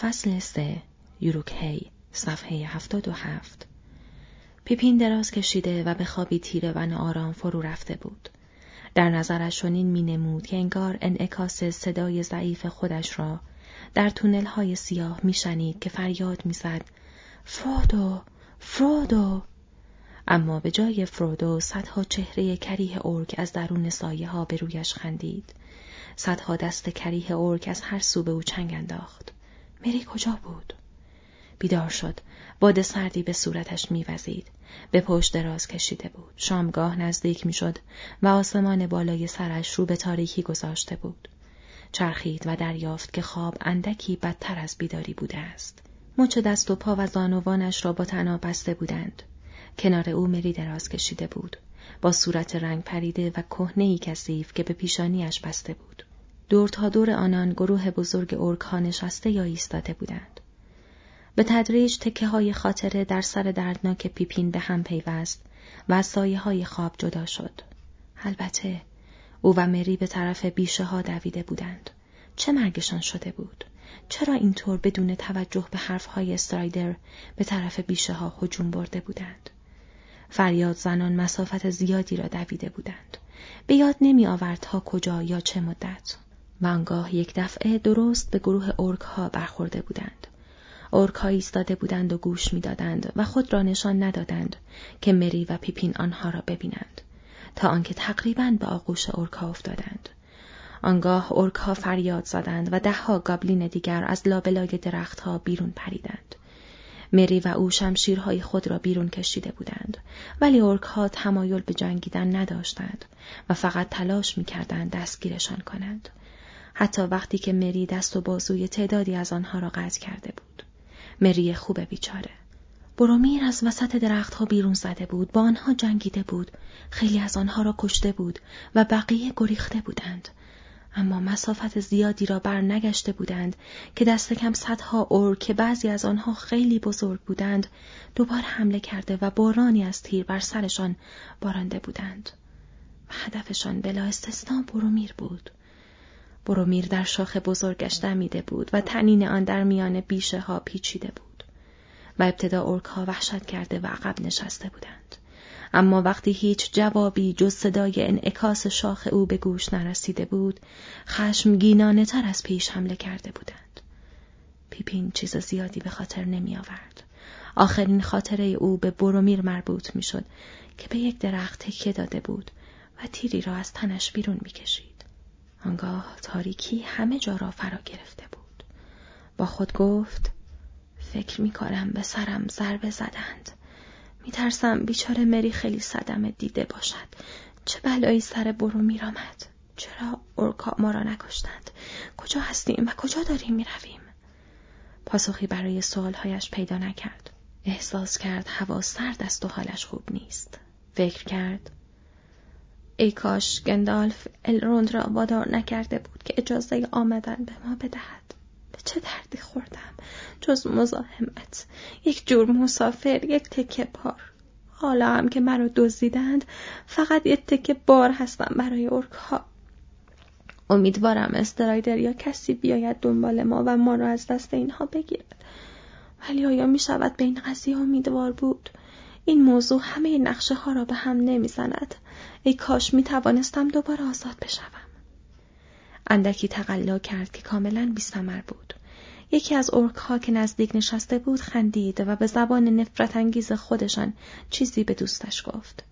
فصل سه یوروکهی صفحه هفتاد و هفت. پیپین دراز کشیده و به خوابی تیره و آرام فرو رفته بود. در نظرش چنین می نمود که انگار انعکاس صدای ضعیف خودش را در تونل های سیاه می شنید که فریاد می زد. فرودو فرودو. اما به جای فرودو صدها چهره کریه ارک از درون سایه ها به رویش خندید. صدها دست کریه ارک از هر سو به او چنگ انداخت. مری کجا بود؟ بیدار شد. باد سردی به صورتش میوزید. به پشت دراز کشیده بود. شامگاه نزدیک می‌شد و آسمان بالای سرش رو به تاریکی گذاشته بود. چرخید و دریافت که خواب اندکی بدتر از بیداری بوده است. مچ دست و پا و زانوانش را با تناب بسته بودند. کنار او مری دراز کشیده بود. با صورت رنگ پریده و کهنهای کثیف که به پیشانیش بسته بود. دور تا دور آنان گروه بزرگ ارکها نشسته یا ایستاده بودند به تدریج تکه های خاطره در سر دردناک پیپین به هم پیوست و سایه های خواب جدا شد. البته او و مری به طرف بیشه ها دویده بودند. چه مرگشان شده بود؟ چرا اینطور بدون توجه به حرف های استرایدر به طرف بیشه ها هجوم برده بودند؟ فریاد زنان مسافت زیادی را دویده بودند. به یاد نمی آورد تا کجا یا چه مدت. و یک دفعه درست به گروه ارک ها برخورده بودند. اورکها ایستاده بودند و گوش می‌دادند و خود را نشان ندادند که مری و پیپین آنها را ببینند تا آنکه تقریبا به آغوش اورکها افتادند. آنگاه اورکها فریاد زدند و دهها گابلین دیگر از لابلای درختها بیرون پریدند. مری و او شمشیرهای خود را بیرون کشیده بودند ولی اورکها تمایل به جنگیدن نداشتند و فقط تلاش می‌کردند دستگیرشان کنند. حتی وقتی که مری دست و بازوی تعدادی از آنها را قطع کرده بود مری خوب بیچاره. برومیر از وسط درختها بیرون زده بود، با آنها جنگیده بود، خیلی از آنها را کشته بود و بقیه گریخته بودند. اما مسافت زیادی را بر نگشته بودند که دست کم صدها اور که بعضی از آنها خیلی بزرگ بودند دوباره حمله کرده و بارانی از تیر بر سرشان بارانده بودند. و هدفشان بلا استثنا برومیر بود. برومیر در شاخ بزرگش دمیده بود و تنین آن در میان بیشه ها پیچیده بود و ابتدا ارک ها وحشت کرده و عقب نشسته بودند اما وقتی هیچ جوابی جز صدای انعکاس شاخ او به گوش نرسیده بود خشمگینانه تر از پیش حمله کرده بودند پیپین چیز زیادی به خاطر نمی آورد. آخرین خاطره او به برومیر مربوط می شد که به یک درخت تکیه داده بود و تیری را از تنش بیرون می کشید. آنگاه تاریکی همه جا را فرا گرفته بود. با خود گفت فکر می کنم به سرم ضربه زدند. می ترسم بیچاره مری خیلی صدمه دیده باشد. چه بلایی سر برو می رامد. چرا ارکا ما را نکشتند؟ کجا هستیم و کجا داریم می رویم؟ پاسخی برای سوالهایش پیدا نکرد. احساس کرد هوا سرد است و حالش خوب نیست. فکر کرد ای کاش گندالف الروند را وادار نکرده بود که اجازه آمدن به ما بدهد. به چه دردی خوردم؟ جز مزاحمت. یک جور مسافر یک تکه بار. حالا هم که مرا دزدیدند فقط یک تکه بار هستم برای ارکها. امیدوارم استرایدر یا کسی بیاید دنبال ما و ما را از دست اینها بگیرد. ولی آیا می شود به این قضیه امیدوار بود؟ این موضوع همه نقشه ها را به هم نمی‌زند ای کاش می توانستم دوباره آزاد بشوم. اندکی تقلا کرد که کاملا بیستمر بود. یکی از ارک ها که نزدیک نشسته بود خندید و به زبان نفرت انگیز خودشان چیزی به دوستش گفت.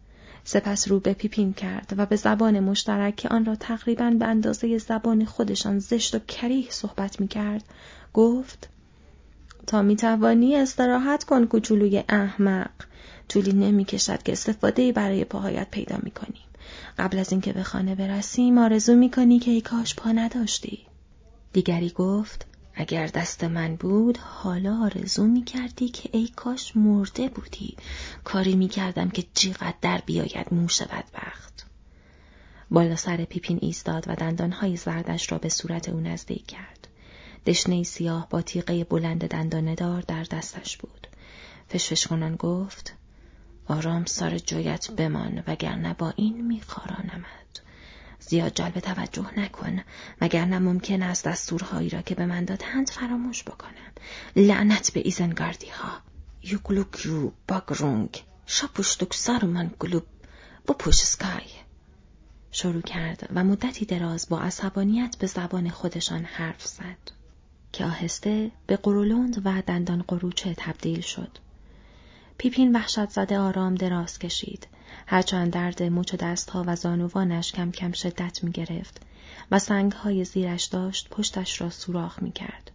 سپس رو به پیپین کرد و به زبان مشترک که آن را تقریبا به اندازه زبان خودشان زشت و کریه صحبت می کرد گفت تا می توانی استراحت کن کوچولوی احمق طولی نمی کشد که استفاده برای پاهایت پیدا می کنیم. قبل از اینکه به خانه برسیم آرزو می کنی که ای کاش پا نداشتی. دیگری گفت اگر دست من بود حالا آرزو می کردی که ای کاش مرده بودی. کاری می کردم که جیغت در بیاید موش بدبخت. بالا سر پیپین ایستاد و دندانهای زردش را به صورت او نزدیک کرد. دشنه سیاه با تیغه بلند دندانه دار در دستش بود. فشفش کنان گفت آرام سر جایت بمان وگرنه با این میخارانمد زیاد جلب توجه نکن نه ممکن است دستورهایی را که به من دادند فراموش بکنم. لعنت به ایزنگاردی ها یوگلوکیو باگرونگ. شاپوشتوک سارمان گلوب پوش سکای. شروع کرد و مدتی دراز با عصبانیت به زبان خودشان حرف زد. که آهسته به غرولند و دندان قروچه تبدیل شد. پیپین وحشت زده آرام دراز کشید هرچند درد مچ دستها و زانوانش کم کم شدت می گرفت و سنگهای زیرش داشت پشتش را سوراخ می کرد.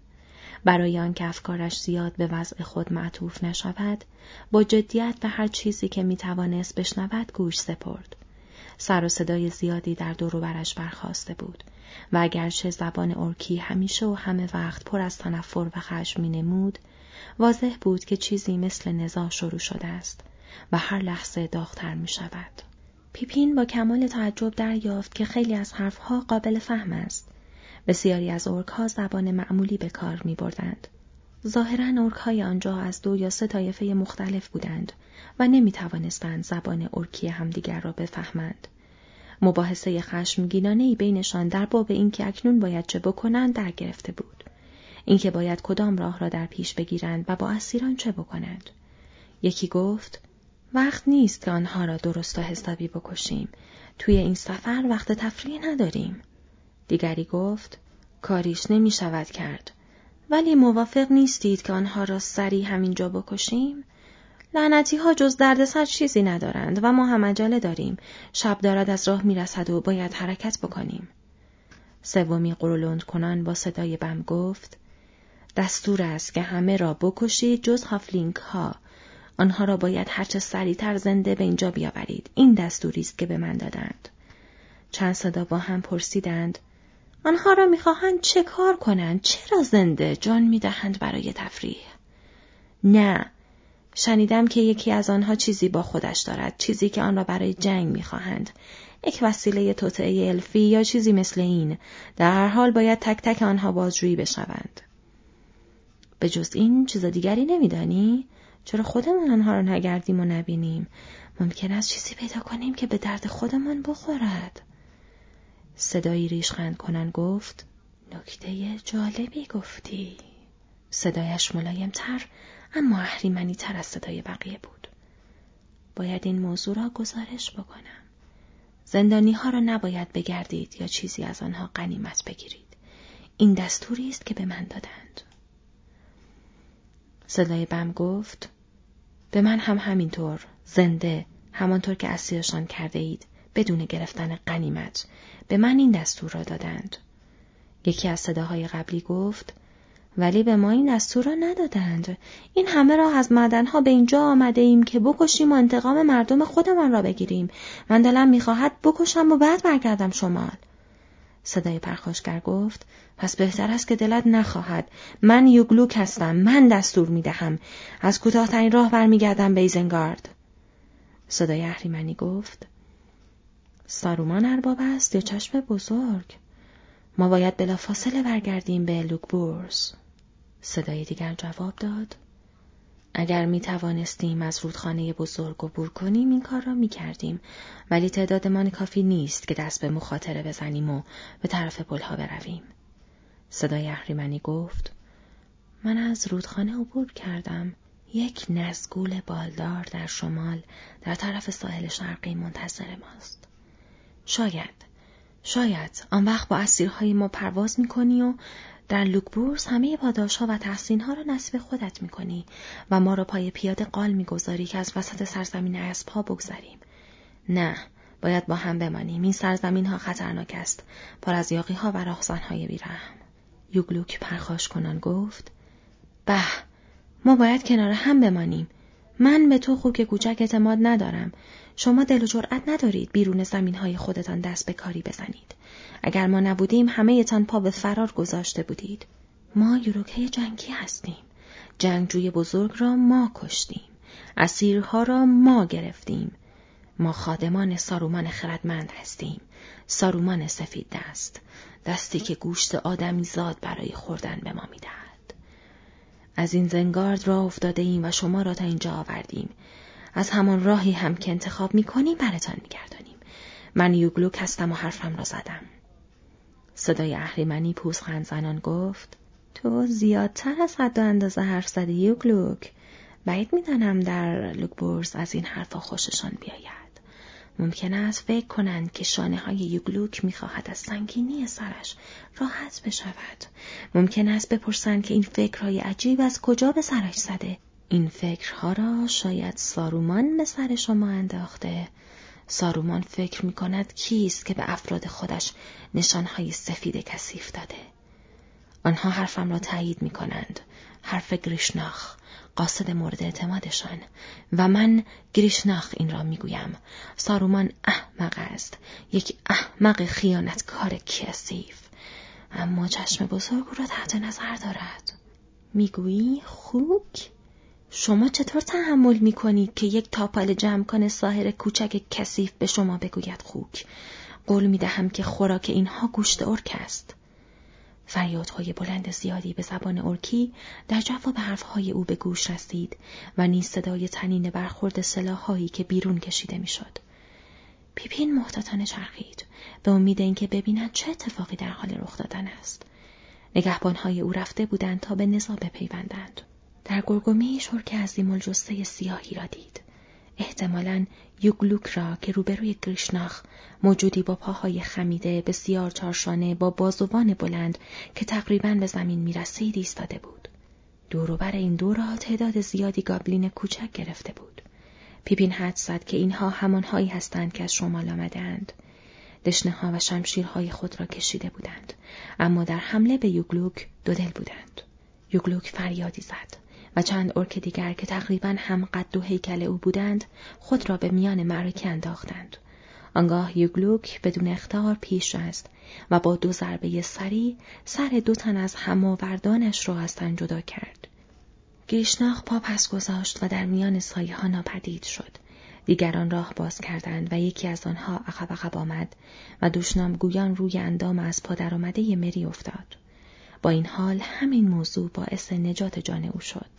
برای آنکه افکارش زیاد به وضع خود معطوف نشود با جدیت به هر چیزی که می توانست بشنود گوش سپرد سر و صدای زیادی در دور برش برخواسته بود و اگرچه زبان ارکی همیشه و همه وقت پر از تنفر و خشم نمود واضح بود که چیزی مثل نزاع شروع شده است و هر لحظه داغتر می شود. پیپین با کمال تعجب دریافت که خیلی از حرفها قابل فهم است. بسیاری از ها زبان معمولی به کار می بردند. ظاهرا های آنجا از دو یا سه طایفه مختلف بودند و نمی توانستند زبان ارکی همدیگر را بفهمند. مباحثه خشمگینانه بینشان در باب اینکه اکنون باید چه بکنند در گرفته بود. اینکه باید کدام راه را در پیش بگیرند و با اسیران چه بکنند. یکی گفت وقت نیست که آنها را درست و حسابی بکشیم. توی این سفر وقت تفریح نداریم. دیگری گفت کاریش نمی شود کرد. ولی موافق نیستید که آنها را سریع همینجا بکشیم؟ لعنتی ها جز دردسر چیزی ندارند و ما هم عجله داریم. شب دارد از راه می‌رسد و باید حرکت بکنیم. سومی قرولند کنان با صدای بم گفت دستور است که همه را بکشید جز هافلینگ ها آنها را باید هرچه سریعتر زنده به اینجا بیاورید. این دستوری است که به من دادند. چند صدا با هم پرسیدند. آنها را می‌خواهند چه کار کنند؟ چرا زنده جان می‌دهند برای تفریح؟ نه. شنیدم که یکی از آنها چیزی با خودش دارد. چیزی که آن را برای جنگ می‌خواهند. یک وسیله توطعه الفی یا چیزی مثل این. در هر حال باید تک تک آنها بازجویی بشوند. به جز این چیز دیگری نمیدانی؟ چرا خودمون آنها را نگردیم و نبینیم؟ ممکن است چیزی پیدا کنیم که به درد خودمان بخورد. صدایی ریشخند کنن گفت نکته جالبی گفتی. صدایش ملایمتر اما اهریمنی تر از صدای بقیه بود. باید این موضوع را گزارش بکنم. زندانی ها را نباید بگردید یا چیزی از آنها قنیمت بگیرید. این دستوری است که به من دادند. صدای بم گفت به من هم همینطور زنده همانطور که اسیرشان کرده اید بدون گرفتن قنیمت به من این دستور را دادند. یکی از صداهای قبلی گفت ولی به ما این دستور را ندادند. این همه را از معدنها به اینجا آمده ایم که بکشیم و انتقام مردم خودمان را بگیریم. من دلم می‌خواهد بکشم و بعد برگردم شمال. صدای پرخاشگر گفت پس بهتر است که دلت نخواهد. من یوگلوک هستم من دستور می دهم از کوتاهترین راه برمیگردم به ایزنگارد. صدای اهریمنی گفت سارومان ارباب است یا چشم بزرگ؟ ما باید بلافاصله برگردیم به لوکبورس. صدای دیگر جواب داد اگر می توانستیم از رودخانه بزرگ عبور کنیم این کار را می کردیم ولی تعدادمان کافی نیست که دست به مخاطره بزنیم و به طرف پلها برویم. صدای اهریمنی گفت من از رودخانه عبور کردم یک نزگول بالدار در شمال در طرف ساحل شرقی منتظر ماست. شاید شاید آن وقت با اسیرهای ما پرواز می‌کنی و در لوکبورس همه پاداشها و تحسینها را نصیب خودت می‌کنی و ما را پای پیاده قال می‌گذاری که از وسط سرزمین اسبها بگذریم. نه باید با هم بمانیم. این سرزمین ها خطرناک است. پر از یاقی ها و راهزن های بیرحم. یوگلوک پرخاش کنان گفت به ما باید کنار هم بمانیم. من به تو خوک کوچک اعتماد ندارم شما دل و جرأت ندارید بیرون زمین های خودتان دست به کاری بزنید اگر ما نبودیم همه تان پا به فرار گذاشته بودید. ما یوروکه جنگی هستیم. جنگجوی بزرگ را ما کشتیم. اسیرها را ما گرفتیم. ما خادمان سارومان خردمند هستیم. سارومان سفید دست. دستی که گوشت آدمی زاد برای خوردن به ما می‌دهد. از این زنگارد را افتاده ایم و شما را تا اینجا آوردیم. از همان راهی هم که انتخاب می کنیم برتان می من یوگلوک هستم و حرفم را زدم. صدای اهریمنی پوزخند زنان گفت تو زیادتر از حد و اندازه حرف زدی یوگلوک. بعید می‌دانم در لوکبورز از این حرفا خوششان بیاید. ممکن است فکر کنند که شانه های یوگلوک می‌خواهد از سنگینی سرش راحت بشود. ممکن است بپرسند که این فکرهای عجیب از کجا به سرش زده. این فکرها را شاید سارومان به سر شما انداخته. سارومان فکر می کند کیست که به افراد خودش نشانهای سفید کثیف داده. آنها حرفم را تایید می کنند. حرف گریشناخ. قاصد مورد اعتمادشان و من گریشناخ این را می‌گویم. سارومان احمق است. یک احمق خیانتکار کثیف. اما چشم بزرگ را تحت نظر دارد. می‌گویی خوک؟ شما چطور تحمل می کنید که یک تاپال جمع کنه ساحر کوچک کثیف به شما بگوید خوک؟ قول می دهم که خوراک اینها گوشت ارک است. فریادهای بلند زیادی به زبان ارکی در جواب حرفهای او به گوش رسید و نیز صدای تنین برخورد سلاحهایی که بیرون کشیده می‌شد. پیپین محتاطانه چرخید به امید اینکه ببیند چه اتفاقی در حال رخ دادن است. نگهبانهای او رفته بودند تا به نزا بپیوندند. در گرگومی شرک عظیم الجسه سیاهی را دید. احتمالا یوگلوک را که روبروی گریشناخ موجودی با پاهای خمیده بسیار چارشانه با بازوان بلند که تقریبا به زمین می‌رسید ایستاده بود. دوروبر این دو را تعداد زیادی گابلین کوچک گرفته بود. پیپین حد زد که اینها همانهایی هستند که از شمال آمدهاند. دشنه ها و شمشیرهای خود را کشیده بودند اما در حمله به یوگلوک دو دل بودند. یوگلوک فریادی زد. و چند ارک دیگر که تقریبا هم قد و هیکل او بودند خود را به میان معرکه انداختند. آنگاه یوگلوک بدون اختار پیش است و با دو ضربه سری سر دو تن از هماوردانش را از تن جدا کرد. گیشناخ پا پس گذاشت و در میان سایه ها ناپدید شد. دیگران راه باز کردند و یکی از آنها عقب عقب آمد و دوشنام گویان روی اندام از آمده مری افتاد. با این حال همین موضوع باعث نجات جان او شد.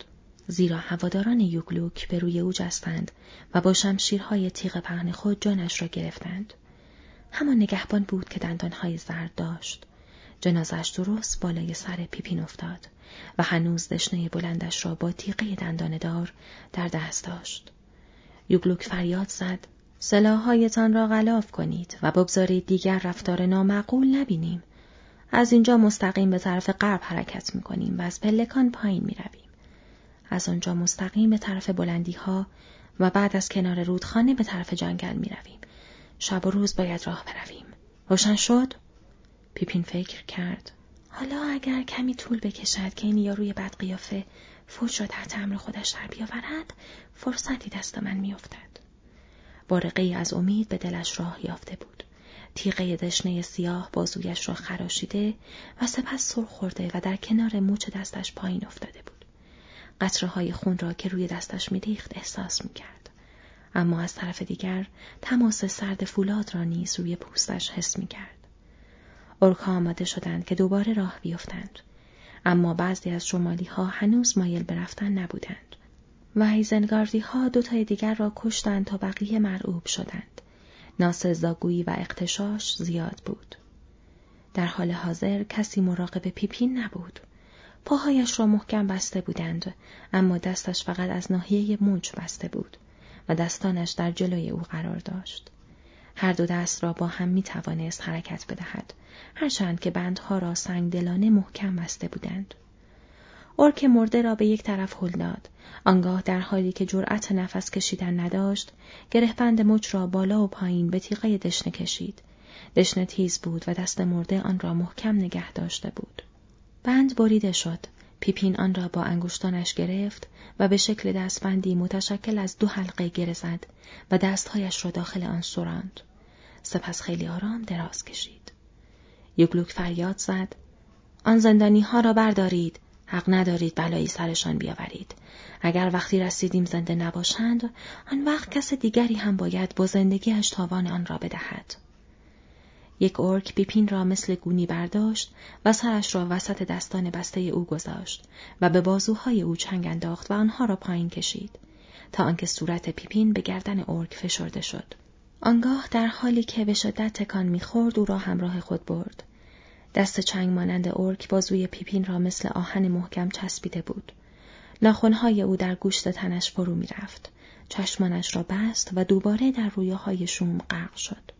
زیرا هواداران یوگلوک به روی او جستند و با شمشیرهای تیغ پهن خود جانش را گرفتند. همان نگهبان بود که دندانهای زرد داشت. جنازش درست بالای سر پیپین افتاد و هنوز دشنه بلندش را با تیغه دنداندار در دست داشت. یوگلوک فریاد زد سلاحهایتان را غلاف کنید و بگذارید دیگر رفتار نامعقول نبینیم. از اینجا مستقیم به طرف غرب حرکت می کنیم و از پلکان پایین می رویم. از آنجا مستقیم به طرف بلندی ها و بعد از کنار رودخانه به طرف جنگل می رویم. شب و روز باید راه برویم. روشن شد؟ پیپین فکر کرد. حالا اگر کمی طول بکشد که این یاروی بد قیافه فوج را تحت امر خودش در بیاورد فرصتی دست من میافتد بارقه از امید به دلش راه یافته بود تیغه دشنه سیاه بازویش را خراشیده و سپس سر خورده و در کنار موچ دستش پایین افتاده بود. قطره های خون را که روی دستش میریخت احساس می‌کرد. اما از طرف دیگر تماس سرد فولاد را نیز روی پوستش حس می‌کرد. ارکها آماده شدند که دوباره راه بیفتند. اما بعضی از شمالی ها هنوز مایل به رفتن نبودند. و هیزنگاردی ها دوتای دیگر را کشتند تا بقیه مرعوب شدند. ناسزاگویی و اقتشاش زیاد بود. در حال حاضر کسی مراقب پیپین نبود. پاهایش را محکم بسته بودند اما دستش فقط از ناحیه موج بسته بود و دستانش در جلوی او قرار داشت. هر دو دست را با هم می توانست حرکت بدهد هرچند که بندها را سنگدلانه محکم بسته بودند. ارک مرده را به یک طرف هل داد. آنگاه در حالی که جرأت نفس کشیدن نداشت گرهبند مچ را بالا و پایین به تیغه دشنه کشید. دشنه تیز بود و دست مرده آن را محکم نگه داشته بود. بند بریده شد. پیپین آن را با انگشتانش گرفت و به شکل دستبندی متشکل از دو حلقه گره زد و دستهایش را داخل آن سراند. سپس خیلی آرام دراز کشید. یوگلوک فریاد زد. آن زندانی ها را بردارید. حق ندارید بلایی سرشان بیاورید. اگر وقتی رسیدیم زنده نباشند، آن وقت کس دیگری هم باید با زندگیش تاوان آن را بدهد. یک ارک بیپین را مثل گونی برداشت و سرش را وسط دستان بسته او گذاشت و به بازوهای او چنگ انداخت و آنها را پایین کشید تا آنکه صورت پیپین به گردن ارک فشرده شد. آنگاه در حالی که به شدت تکان می‌خورد او را همراه خود برد. دست چنگ مانند ارک بازوی پیپین را مثل آهن محکم چسبیده بود. ناخونهای او در گوشت تنش فرو می‌رفت. چشمانش را بست و دوباره در رویاهای شوم غرق شد.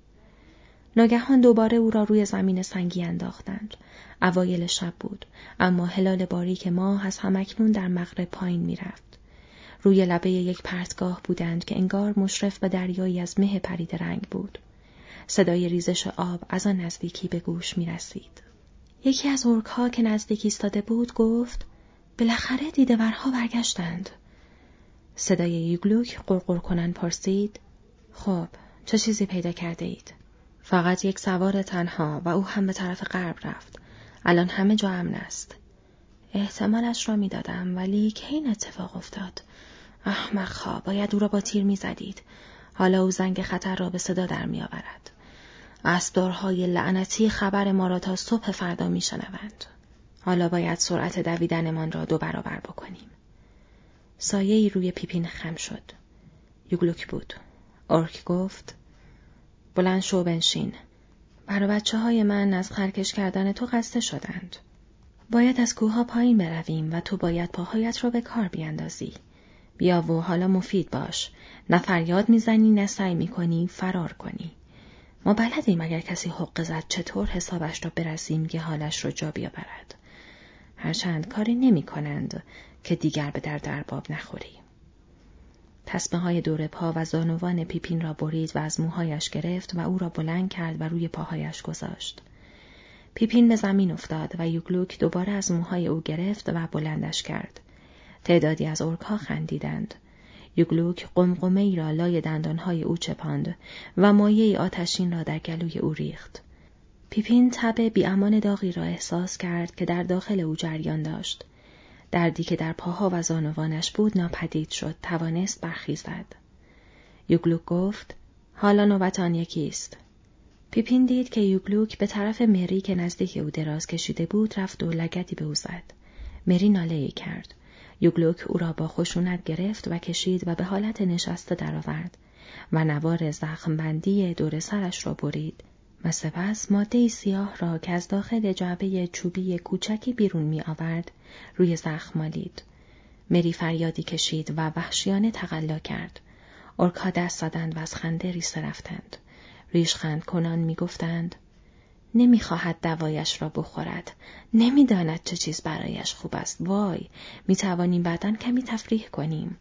ناگهان دوباره او را روی زمین سنگی انداختند. اوایل شب بود، اما هلال باریک ماه از همکنون در مغرب پایین می‌رفت. روی لبه یک پرتگاه بودند که انگار مشرف به دریایی از مه پرید رنگ بود. صدای ریزش آب از آن نزدیکی به گوش می رسید. یکی از ها که نزدیک ایستاده بود گفت بالاخره دیدورها برگشتند. صدای یوگلوک قرقر کنن پرسید خب چه چیزی پیدا کرده اید؟ فقط یک سوار تنها و او هم به طرف غرب رفت. الان همه جا امن است. احتمالش را می‌دادم ولی که این اتفاق افتاد. احمقها باید او را با تیر می‌زدید. حالا او زنگ خطر را به صدا در میآورد. اسبدارهای لعنتی خبر ما را تا صبح فردا میشنوند. حالا باید سرعت دویدنمان را دو برابر بکنیم. سایه روی پیپین خم شد. یوگلوک بود. ارک گفت بلند شو بنشین. برا بچه های من از خرکش کردن تو قصده شدند. باید از کوها پایین برویم و تو باید پاهایت را به کار بیاندازی. بیا و حالا مفید باش. نه فریاد می‌زنی نه سعی می‌کنی فرار کنی. ما بلدیم اگر کسی حق زد چطور حسابش را برسیم که حالش را جا بیاورد. هرچند کاری نمی کنند که دیگر به در درباب نخوری. تسمه های دور پا و زانوان پیپین را برید و از موهایش گرفت و او را بلند کرد و روی پاهایش گذاشت. پیپین به زمین افتاد و یوگلوک دوباره از موهای او گرفت و بلندش کرد. تعدادی از ارکها خندیدند. یوگلوک قمقمه ای را لای دندانهای او چپاند و مایه آتشین را در گلوی او ریخت. پیپین تب بیامان داغی را احساس کرد که در داخل او جریان داشت. دردی که در پاها و زانوانش بود ناپدید شد توانست برخیزد یوگلوک گفت حالا نوبت آن یکیست پیپین دید که یوگلوک به طرف مری که نزدیک او دراز کشیده بود رفت و لگتی به او زد مری ناله کرد یوگلوک او را با خشونت گرفت و کشید و به حالت نشسته درآورد و نوار زخمبندی دور سرش را برید و سپس ماده سیاه را که از داخل جعبه چوبی کوچکی بیرون می آورد روی زخم مالید. مری فریادی کشید و وحشیانه تقلا کرد. ارکها دست زدند و از خنده ریسه رفتند. ریشخند کنان می گفتند نمی‌خواهد دوایش را بخورد. نمی‌داند چه چیز برایش خوب است. وای می توانیم بعدا کمی تفریح کنیم.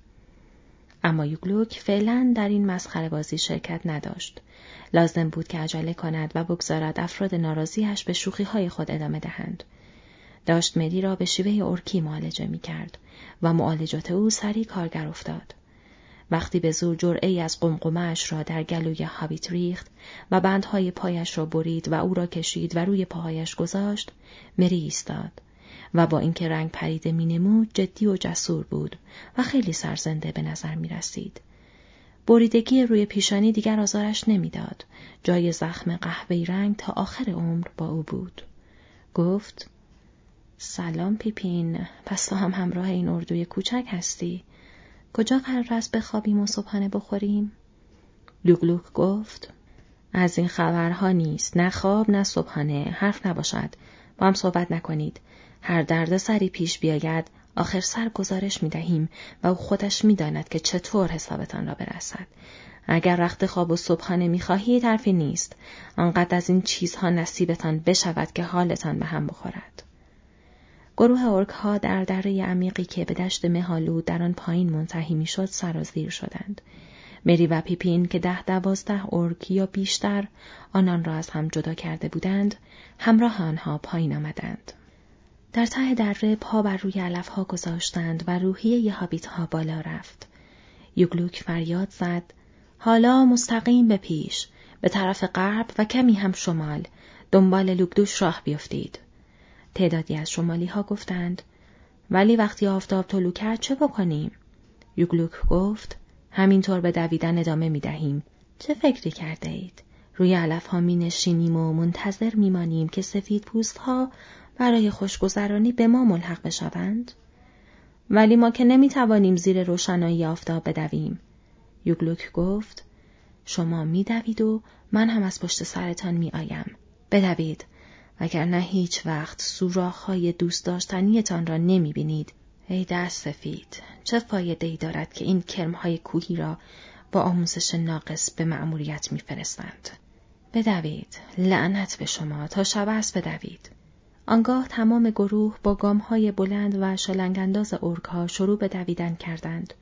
اما یوگلوک فعلا در این مسخره بازی شرکت نداشت. لازم بود که عجله کند و بگذارد افراد ناراضیش به شوخی های خود ادامه دهند. داشت مری را به شیوه ارکی معالجه می کرد و معالجات او سریع کارگر افتاد. وقتی به زور جرعه از قمقمهاش را در گلوی هابیت ریخت و بندهای پایش را برید و او را کشید و روی پاهایش گذاشت، مری ایستاد و با اینکه رنگ پریده مینمود جدی و جسور بود و خیلی سرزنده به نظر می رسید. بریدگی روی پیشانی دیگر آزارش نمی‌داد. جای زخم قهوه‌ای رنگ تا آخر عمر با او بود. گفت سلام پیپین پس تو هم همراه این اردوی کوچک هستی کجا قرار است بخوابیم و صبحانه بخوریم لوگلوک گفت از این خبرها نیست نه خواب نه صبحانه حرف نباشد با هم صحبت نکنید هر درد سری پیش بیاید آخر سر گزارش می دهیم و او خودش می داند که چطور حسابتان را برسد. اگر رخت خواب و صبحانه می خواهید حرفی نیست. آنقدر از این چیزها نصیبتان بشود که حالتان به هم بخورد. گروه ارک ها در دره عمیقی که به دشت مهالو در آن پایین منتهی می‌شد سرازیر شدند. مری و پیپین که ده دوازده ارک یا بیشتر آنان را از هم جدا کرده بودند، همراه آنها پایین آمدند. در ته دره پا بر روی علف ها گذاشتند و روحیه هابیت ها بالا رفت. یوگلوک فریاد زد حالا مستقیم به پیش به طرف غرب و کمی هم شمال دنبال لوگدوش راه بیفتید. تعدادی از شمالی ها گفتند ولی وقتی آفتاب طلو کرد چه بکنیم؟ یوگلوک گفت همینطور به دویدن ادامه می دهیم. چه فکری کرده اید؟ روی علف ها می نشینیم و منتظر می مانیم که سفید پوست ها برای خوشگذرانی به ما ملحق بشوند؟ ولی ما که نمی توانیم زیر روشنایی آفتاب بدویم. یوگلوک گفت شما میدوید و من هم از پشت سرتان میآیم بدوید وگرنه هیچ وقت سوراخهای دوست داشتنیتان را نمی بینید. ای دست سفید چه فایده ای دارد که این کرمهای کوهی را با آموزش ناقص به مأموریت میفرستند بدوید لعنت به شما تا شب است بدوید آنگاه تمام گروه با گامهای بلند و شلنگانداز اورکها شروع به دویدن کردند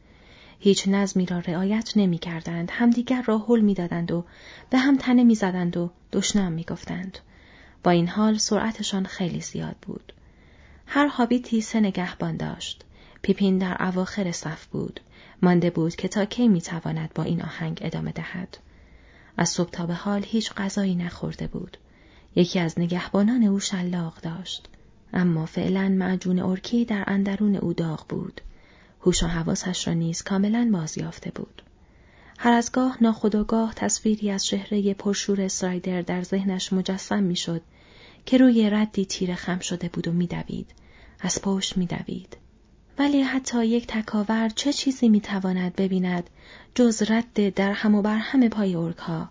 هیچ نظمی را رعایت نمی کردند همدیگر را حل می دادند و به هم تنه می زدند و دشنام می گفتند. با این حال سرعتشان خیلی زیاد بود. هر هابیتی سه نگهبان داشت. پیپین در اواخر صف بود. مانده بود که تا کی می‌تواند با این آهنگ ادامه دهد. از صبح تا به حال هیچ غذایی نخورده بود. یکی از نگهبانان او شلاق داشت. اما فعلا معجون ارکی در اندرون او داغ بود. هوش و حواسش را نیز کاملا بازیافته بود. هر از گاه ناخداگاه تصویری از چهره پرشور سرایدر در ذهنش مجسم می‌شد که روی ردی تیره خم شده بود و میدوید. از پشت میدوید. ولی حتی یک تکاور چه چیزی می‌تواند ببیند جز رد در هم و بر همه پای ارکها؟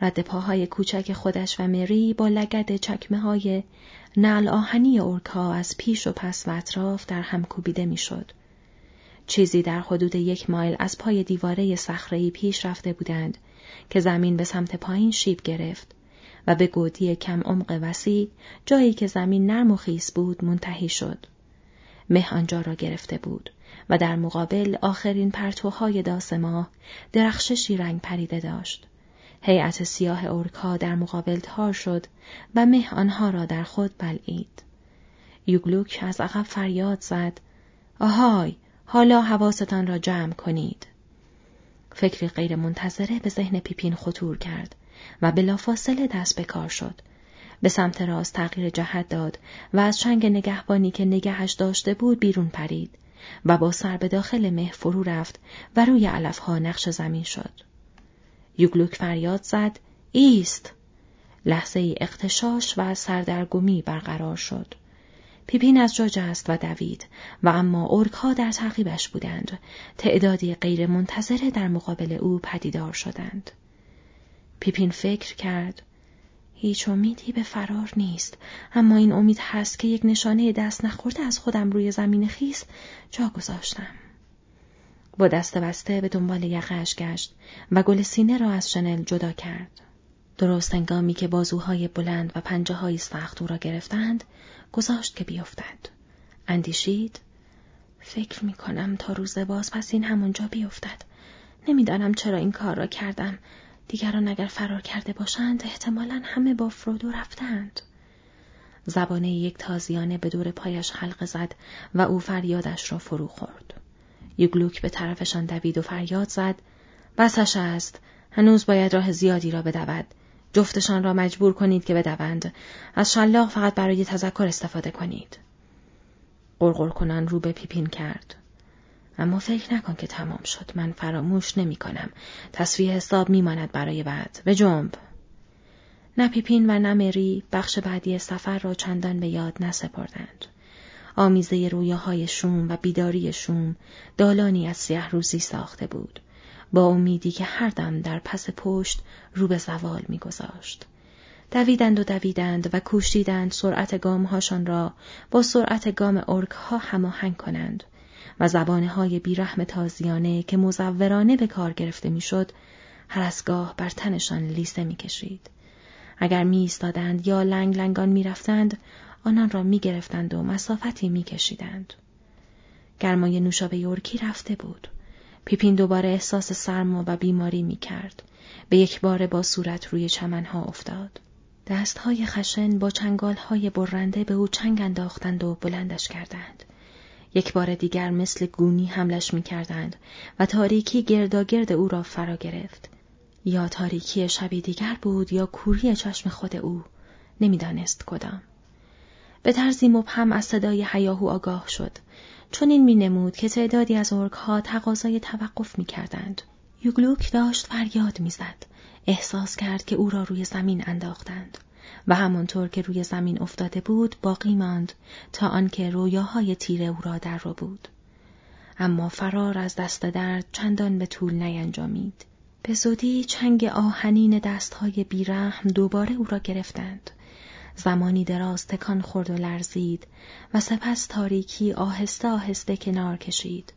رد پاهای کوچک خودش و مری با لگد چکمه های نعل آهنی ارکها از پیش و پس و اطراف در هم کوبیده می‌شد. چیزی در حدود یک مایل از پای دیواره صخره‌ای پیش رفته بودند که زمین به سمت پایین شیب گرفت و به گودی کم عمق وسیع جایی که زمین نرم و خیس بود منتهی شد. مه آنجا را گرفته بود و در مقابل آخرین پرتوهای داس ماه درخششی رنگ پریده داشت. هیئت سیاه اورکا در مقابل تار شد و مه آنها را در خود بلعید. یوگلوک از عقب فریاد زد آهای حالا حواستان را جمع کنید. فکری غیر منتظره به ذهن پیپین خطور کرد و بلافاصله دست به کار شد. به سمت راست تغییر جهت داد و از چنگ نگهبانی که نگهش داشته بود بیرون پرید و با سر به داخل مه فرو رفت و روی علفها نقش زمین شد. یوگلوک فریاد زد ایست لحظه ای اختشاش و سردرگمی برقرار شد. پیپین از جا جست و دوید و اما ارکها در تعقیبش بودند. تعدادی غیر منتظره در مقابل او پدیدار شدند. پیپین فکر کرد هیچ امیدی به فرار نیست اما این امید هست که یک نشانه دست نخورده از خودم روی زمین خیس جا گذاشتم. با دست بسته به دنبال یقهش گشت و گل سینه را از شنل جدا کرد. درست انگامی که بازوهای بلند و پنجه های سخت او را گرفتند، گذاشت که بیفتد. اندیشید فکر می کنم تا روز باز پس این همونجا بیفتد. نمی‌دانم چرا این کار را کردم. دیگران اگر فرار کرده باشند احتمالا همه با فرودو رفتند. زبانه یک تازیانه به دور پایش حلقه زد و او فریادش را فرو خورد. یوگلوک به طرفشان دوید و فریاد زد بسش است هنوز باید راه زیادی را بدود جفتشان را مجبور کنید که بدوند. از شلاق فقط برای تذکر استفاده کنید. قرقر کنان رو به پیپین کرد. اما فکر نکن که تمام شد. من فراموش نمی کنم. تصویه حساب میماند برای بعد. به جنب. نه پیپین و نه مری بخش بعدی سفر را چندان به یاد نسپردند. آمیزه رویاهای شوم و بیداری شوم دالانی از سیه روزی ساخته بود. با امیدی که هر دم در پس پشت رو به زوال میگذاشت. دویدند و دویدند و کوشیدند سرعت گامهاشان را با سرعت گام ارک ها هماهنگ کنند و زبانه های بیرحم تازیانه که مزورانه به کار گرفته می‌شد هر از گاه بر تنشان لیسه می‌کشید. اگر می ایستادند یا لنگ لنگان می رفتند، آنان را می گرفتند و مسافتی می کشیدند. گرمای نوشابه یورکی رفته بود. پیپین دوباره احساس سرما و بیماری می کرد. به یک بار با صورت روی چمنها افتاد. دستهای خشن با چنگالهای برنده به او چنگ انداختند و بلندش کردند. یک بار دیگر مثل گونی حملش می کردند و تاریکی گرداگرد او را فرا گرفت. یا تاریکی شبی دیگر بود یا کوری چشم خود او. نمی‌دانست کدام. به طرزی مبهم از صدای حیاهو آگاه شد. چون این می نمود که تعدادی از ارک ها تقاضای توقف می کردند. یوگلوک داشت فریاد می‌زد. احساس کرد که او را روی زمین انداختند و همانطور که روی زمین افتاده بود باقی ماند تا آنکه رویاهای تیره او را در رو بود. اما فرار از دست درد چندان به طول نینجامید. به زودی چنگ آهنین دستهای بیرحم دوباره او را گرفتند. زمانی دراز تکان خورد و لرزید و سپس تاریکی آهسته آهسته کنار کشید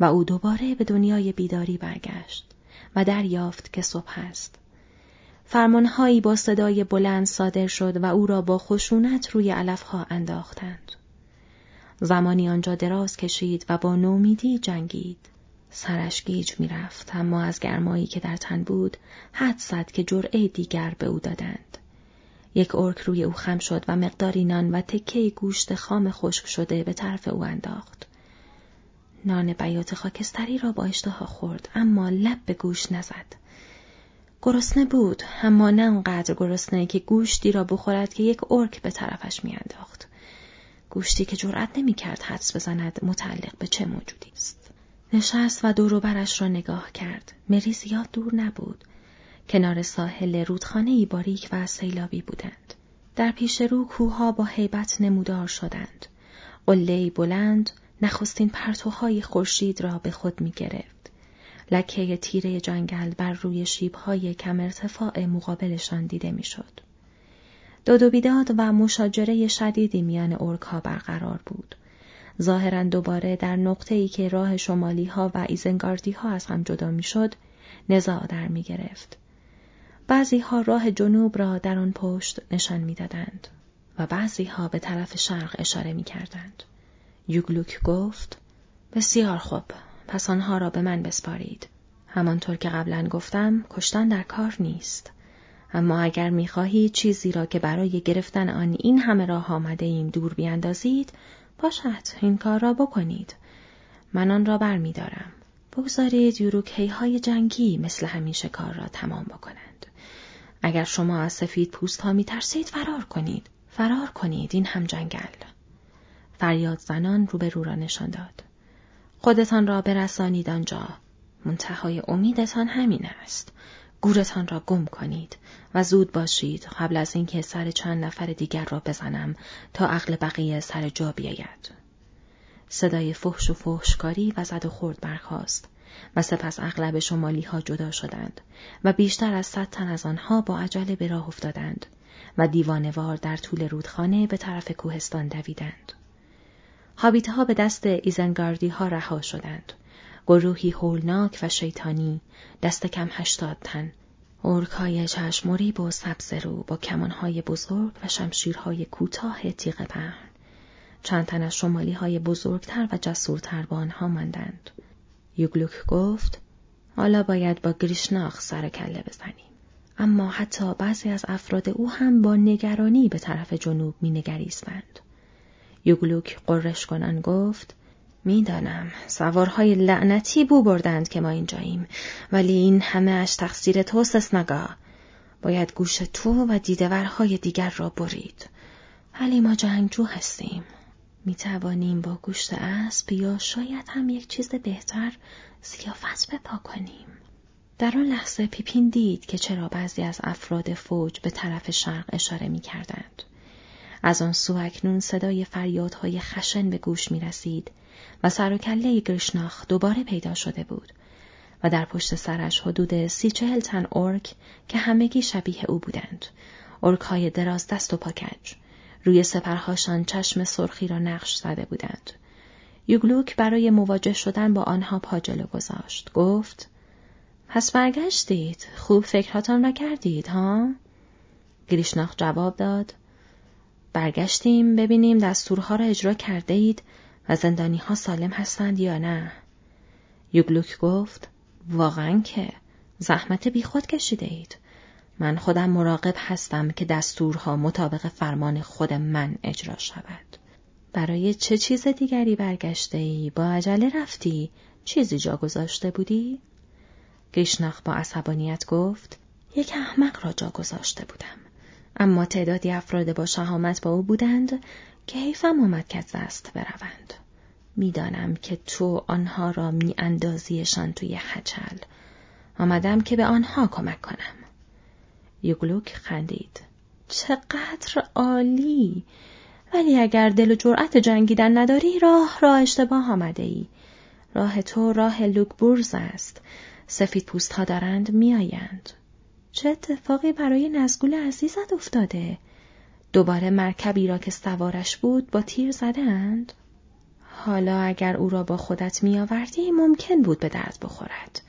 و او دوباره به دنیای بیداری برگشت و دریافت که صبح است. فرمانهایی با صدای بلند صادر شد و او را با خشونت روی علفها انداختند. زمانی آنجا دراز کشید و با نومیدی جنگید. سرش گیج می‌رفت اما از گرمایی که در تن بود حد زد که جرعه دیگر به او دادند. یک ارک روی او خم شد و مقداری نان و تکه گوشت خام خشک شده به طرف او انداخت. نان بیات خاکستری را با اشتها خورد اما لب به گوش نزد. گرسنه بود اما نه انقدر گرسنه که گوشتی را بخورد که یک ارک به طرفش میانداخت. گوشتی که جرأت نمی‌کرد حدس بزند متعلق به چه موجودی است. نشست و دور برش را نگاه کرد. مری زیاد دور نبود. کنار ساحل رودخانه باریک و سیلابی بودند. در پیش رو کوها با هیبت نمودار شدند. قله بلند نخستین پرتوهای خورشید را به خود می گرفت. لکه تیره جنگل بر روی شیبهای کم ارتفاع مقابلشان دیده می‌شد. داد و بیداد و مشاجره شدیدی میان ارکها برقرار بود. ظاهرا دوباره در نقطه ای که راه شمالی ها و ایزنگاردی ها از هم جدا می‌شد نزاع در می گرفت. بعضی ها راه جنوب را در آن پشت نشان می‌دادند و بعضی ها به طرف شرق اشاره می کردند. یوگلوک گفت بسیار خوب پس آنها را به من بسپارید. همانطور که قبلا گفتم کشتن در کار نیست. اما اگر می‌خواهید چیزی را که برای گرفتن آن این همه راه آمده ایم دور بیاندازید باشد این کار را بکنید. من آن را بر می دارم. بگذارید یوروکی های جنگی مثل همیشه کار را تمام بکنند. اگر شما از سفید پوست ها می ترسید فرار کنید. فرار کنید این هم جنگل. فریاد زنان روبرو را نشان داد. خودتان را برسانید آنجا. منتهای امیدتان همین است. گورتان را گم کنید و زود باشید قبل از اینکه سر چند نفر دیگر را بزنم تا عقل بقیه سر جا بیاید. صدای فحش و فحشکاری و زد و خورد برخاست و سپس اغلب شمالی ها جدا شدند و بیشتر از صد تن از آنها با عجله به راه افتادند و دیوانوار در طول رودخانه به طرف کوهستان دویدند. حابیت ها به دست ایزنگاردی ها رها شدند. گروهی هولناک و شیطانی دست کم هشتاد تن های چشموریب و سبز رو با کمانهای بزرگ و شمشیرهای کوتاه تیغ پهن چند تن از شمالی های بزرگتر و جسورتر با آنها ماندند یوگلوک گفت حالا باید با گریشناخ سر کله بزنیم. اما حتی بعضی از افراد او هم با نگرانی به طرف جنوب مینگریستند یوگلوک قرش کنان گفت می‌دانم سوارهای لعنتی بو بردند که ما اینجاییم ولی این همه اش تقصیر تو سسنگا باید گوش تو و دیدورهای دیگر را برید. ولی ما جنگجو هستیم. می توانیم با گوشت اسب یا شاید هم یک چیز بهتر زیافت بپا کنیم در آن لحظه پیپین دید که چرا بعضی از افراد فوج به طرف شرق اشاره می کردند. از آن سو اکنون صدای فریادهای خشن به گوش می رسید و سر و کله گرشناخ دوباره پیدا شده بود و در پشت سرش حدود سی چهل تن ارک که همگی شبیه او بودند. ارک های دراز دست و پاکج. روی سپرهاشان چشم سرخی را نقش زده بودند. یوگلوک برای مواجه شدن با آنها پا جلو گذاشت. گفت پس برگشتید. خوب فکرهاتان را کردید ها؟ گریشناخ جواب داد برگشتیم ببینیم دستورها را اجرا کرده اید و زندانی ها سالم هستند یا نه؟ یوگلوک گفت واقعا که زحمت بیخود کشیده اید. من خودم مراقب هستم که دستورها مطابق فرمان خود من اجرا شود. برای چه چیز دیگری برگشته ای؟ با عجله رفتی؟ چیزی جا گذاشته بودی؟ گیشناخ با عصبانیت گفت یک احمق را جا گذاشته بودم. اما تعدادی افراد با شهامت با او بودند که حیفم آمد که دست بروند. می‌دانم که تو آنها را می اندازیشان توی حچل. آمدم که به آنها کمک کنم. یوگلوک خندید. چقدر عالی! ولی اگر دل و جرأت جنگیدن نداری راه را اشتباه آمده ای. راه تو راه لوکبورز است. سفید پوست ها دارند میآیند. چه اتفاقی برای نزگول عزیزت افتاده؟ دوباره مرکبی را که سوارش بود با تیر زدند؟ حالا اگر او را با خودت میآوردی ممکن بود به درد بخورد.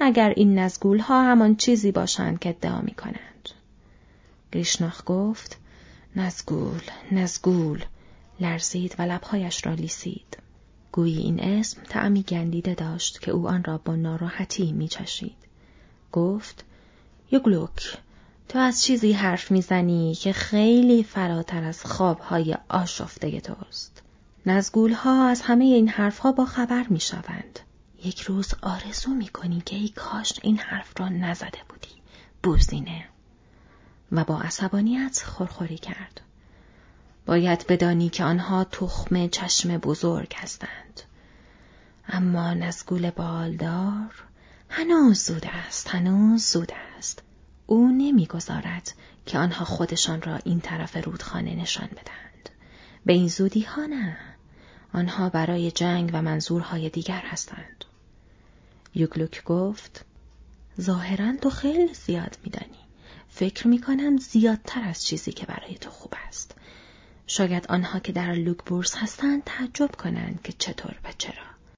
اگر این نزگول ها همان چیزی باشند که ادعا می کنند. گریشناخ گفت نزگول، نزگول، لرزید و لبهایش را لیسید. گویی این اسم تعمی گندیده داشت که او آن را با ناراحتی میچشید. گفت یوگلوک تو از چیزی حرف می‌زنی که خیلی فراتر از خوابهای آشفته توست. نزگول ها از همه این حرفها با خبر می شوند. یک روز آرزو می کنی که ای کاش این حرف را نزده بودی. بوزینه. و با عصبانیت خورخوری کرد. باید بدانی که آنها تخم چشم بزرگ هستند. اما نزگول بالدار هنوز زود است، هنوز زود است. او نمی‌گذارد که آنها خودشان را این طرف رودخانه نشان بدهند. به این زودی ها نه. آنها برای جنگ و منظورهای دیگر هستند. یوگلوک گفت ظاهرا تو خیلی زیاد میدانی. فکر می کنم زیادتر از چیزی که برای تو خوب است. شاید آنها که در لوکبورس هستند تعجب کنند که چطور و چرا.